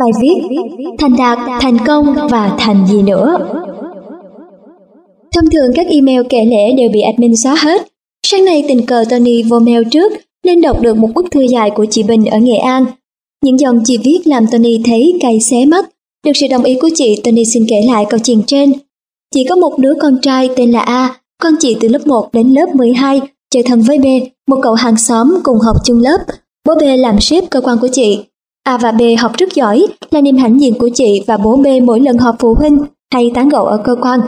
Bài viết Thành đạt, thành công và thành gì nữa Thông thường các email kể lễ đều bị admin xóa hết. Sáng nay tình cờ Tony vô mail trước nên đọc được một bức thư dài của chị Bình ở Nghệ An. Những dòng chị viết làm Tony thấy cay xé mắt. Được sự đồng ý của chị, Tony xin kể lại câu chuyện trên. Chị có một đứa con trai tên là A, con chị từ lớp 1 đến lớp 12, chơi thân với B, một cậu hàng xóm cùng học chung lớp. Bố B làm sếp cơ quan của chị. A và B học rất giỏi, là niềm hãnh diện của chị và bố B mỗi lần họp phụ huynh hay tán gẫu ở cơ quan.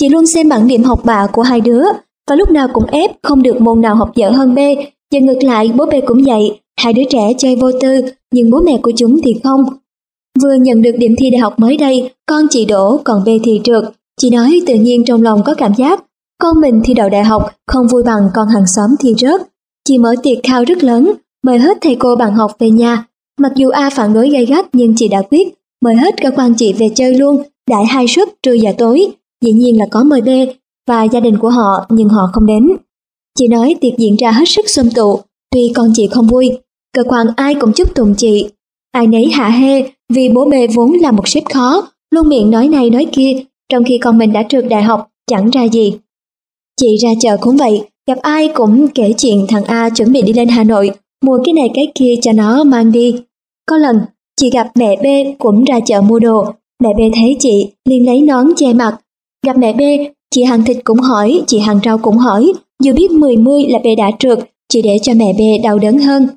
Chị luôn xem bảng điểm học bạ của hai đứa và lúc nào cũng ép không được môn nào học dở hơn B. Và ngược lại bố B cũng vậy, hai đứa trẻ chơi vô tư nhưng bố mẹ của chúng thì không. Vừa nhận được điểm thi đại học mới đây, con chị đổ còn B thì trượt. Chị nói tự nhiên trong lòng có cảm giác con mình thi đậu đại học không vui bằng con hàng xóm thi rớt. Chị mở tiệc khao rất lớn, mời hết thầy cô bạn học về nhà. Mặc dù A phản đối gay gắt nhưng chị đã quyết mời hết cơ quan chị về chơi luôn, đãi hai suất trưa và tối, dĩ nhiên là có mời B và gia đình của họ nhưng họ không đến. Chị nói tiệc diễn ra hết sức xôm tụ, tuy con chị không vui, cơ quan ai cũng chúc tụng chị. Ai nấy hạ hê vì bố bê vốn là một sếp khó, luôn miệng nói này nói kia, trong khi con mình đã trượt đại học, chẳng ra gì. Chị ra chợ cũng vậy, gặp ai cũng kể chuyện thằng A chuẩn bị đi lên Hà Nội, mua cái này cái kia cho nó mang đi. Có lần, chị gặp mẹ B cũng ra chợ mua đồ, mẹ B thấy chị liền lấy nón che mặt, Gặp mẹ B, chị hàng thịt cũng hỏi, chị hàng rau cũng hỏi, dù biết mười mươi là B đã trượt, chỉ để cho mẹ B đau đớn hơn.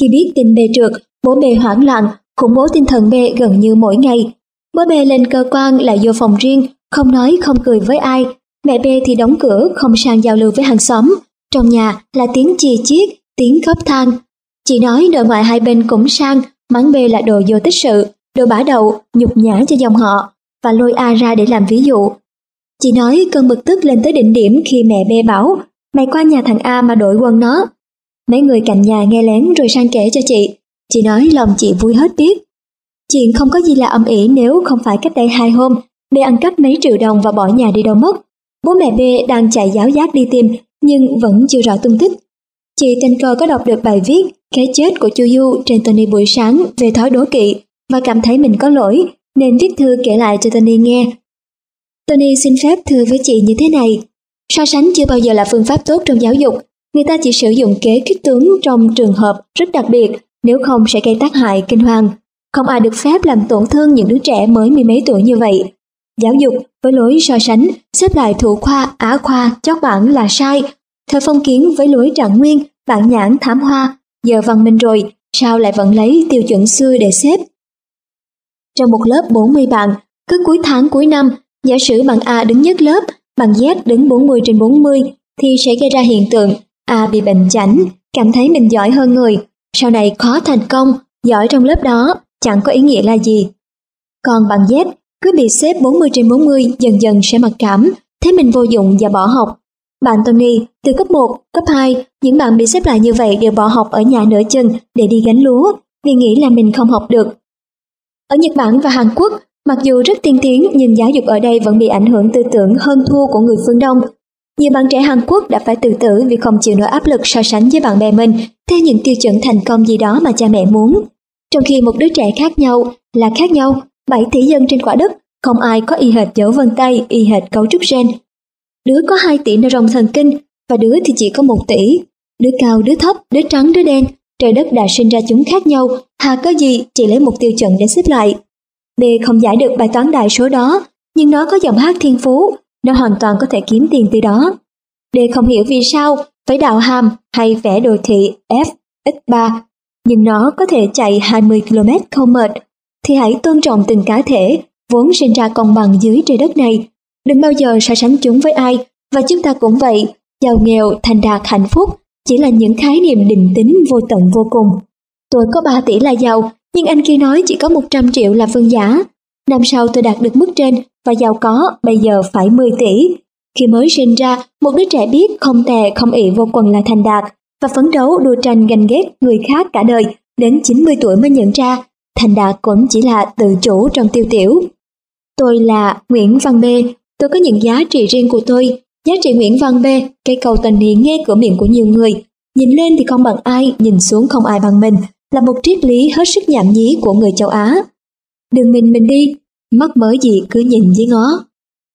Khi biết tin B trượt, bố B hoảng loạn, khủng bố tinh thần B gần như mỗi ngày. Bố B lên cơ quan lại vô phòng riêng, không nói không cười với ai. Mẹ B thì đóng cửa, không sang giao lưu với hàng xóm. Trong nhà là tiếng chì chiết, tiếng khóc than. Chị nói nội ngoại hai bên cũng sang, mắng bê là đồ vô tích sự, đồ bả đầu, nhục nhã cho dòng họ và lôi A ra để làm ví dụ. Chị nói cơn bực tức lên tới đỉnh điểm khi mẹ bê bảo mày qua nhà thằng A mà đổi quân nó. Mấy người cạnh nhà nghe lén rồi sang kể cho chị. Chị nói lòng chị vui hết biết. Chuyện không có gì là âm ỉ nếu không phải cách đây hai hôm, bê ăn cắp mấy triệu đồng và bỏ nhà đi đâu mất. Bố mẹ bê đang chạy giáo giác đi tìm, nhưng vẫn chưa rõ tung tích. Chị tình cờ có đọc được bài viết Cái chết của Chu Du trên Tony buổi sáng về thói đố kỵ và cảm thấy mình có lỗi nên viết thư kể lại cho Tony nghe. Tony xin phép thư với chị như thế này. So sánh chưa bao giờ là phương pháp tốt trong giáo dục. Người ta chỉ sử dụng kế kích tướng trong trường hợp rất đặc biệt, nếu không sẽ gây tác hại kinh hoàng. Không ai được phép làm tổn thương những đứa trẻ mới mười mấy tuổi như vậy. Giáo dục với lối so sánh, xếp lại thủ khoa, á khoa, chót bảng là sai. Thời phong kiến với lối trạng nguyên, bản nhãn thám hoa, giờ văn minh rồi, sao lại vẫn lấy tiêu chuẩn xưa để xếp trong một lớp 40 bạn, cứ cuối tháng cuối năm, giả sử bạn A đứng nhất lớp, bạn Z đứng 40 trên 40, thì sẽ gây ra hiện tượng A bị bệnh chảnh, cảm thấy mình giỏi hơn người, sau này khó thành công, giỏi trong lớp đó, chẳng có ý nghĩa là gì. Còn bạn Z cứ bị xếp 40 trên 40 dần dần sẽ mặc cảm, thấy mình vô dụng và bỏ học. Bạn Tony, từ cấp 1, cấp 2, những bạn bị xếp lại như vậy đều bỏ học ở nhà nửa chừng để đi gánh lúa, vì nghĩ là mình không học được, ở Nhật Bản và Hàn Quốc, mặc dù rất tiên tiến nhưng giáo dục ở đây vẫn bị ảnh hưởng tư tưởng hơn thua của người phương Đông. Nhiều bạn trẻ Hàn Quốc đã phải tự tử vì không chịu nổi áp lực so sánh với bạn bè mình theo những tiêu chuẩn thành công gì đó mà cha mẹ muốn. Trong khi một đứa trẻ khác nhau là khác nhau, 7 tỷ dân trên quả đất, không ai có y hệt dấu vân tay, y hệt cấu trúc gen. Đứa có 2 tỷ nơ thần kinh và đứa thì chỉ có 1 tỷ. Đứa cao, đứa thấp, đứa trắng, đứa đen, Trời đất đã sinh ra chúng khác nhau, hà có gì chỉ lấy một tiêu chuẩn để xếp lại. B không giải được bài toán đại số đó, nhưng nó có giọng hát thiên phú, nó hoàn toàn có thể kiếm tiền từ đó. D không hiểu vì sao phải đạo hàm hay vẽ đồ thị F x3, nhưng nó có thể chạy 20 km không mệt, thì hãy tôn trọng từng cá thể vốn sinh ra công bằng dưới trời đất này. Đừng bao giờ so sánh chúng với ai, và chúng ta cũng vậy, giàu nghèo, thành đạt, hạnh phúc chỉ là những khái niệm định tính vô tận vô cùng. Tôi có 3 tỷ là giàu, nhưng anh kia nói chỉ có 100 triệu là vương giả. Năm sau tôi đạt được mức trên và giàu có bây giờ phải 10 tỷ. Khi mới sinh ra, một đứa trẻ biết không tè không ị vô quần là thành đạt và phấn đấu đua tranh ganh ghét người khác cả đời, đến 90 tuổi mới nhận ra thành đạt cũng chỉ là tự chủ trong tiêu tiểu. Tôi là Nguyễn Văn B, tôi có những giá trị riêng của tôi Giá trị Nguyễn Văn B, cây cầu tình hiền nghe cửa miệng của nhiều người. Nhìn lên thì không bằng ai, nhìn xuống không ai bằng mình. là một triết lý hết sức nhảm nhí của người châu Á. Đừng mình mình đi, mắc mới gì cứ nhìn với ngó.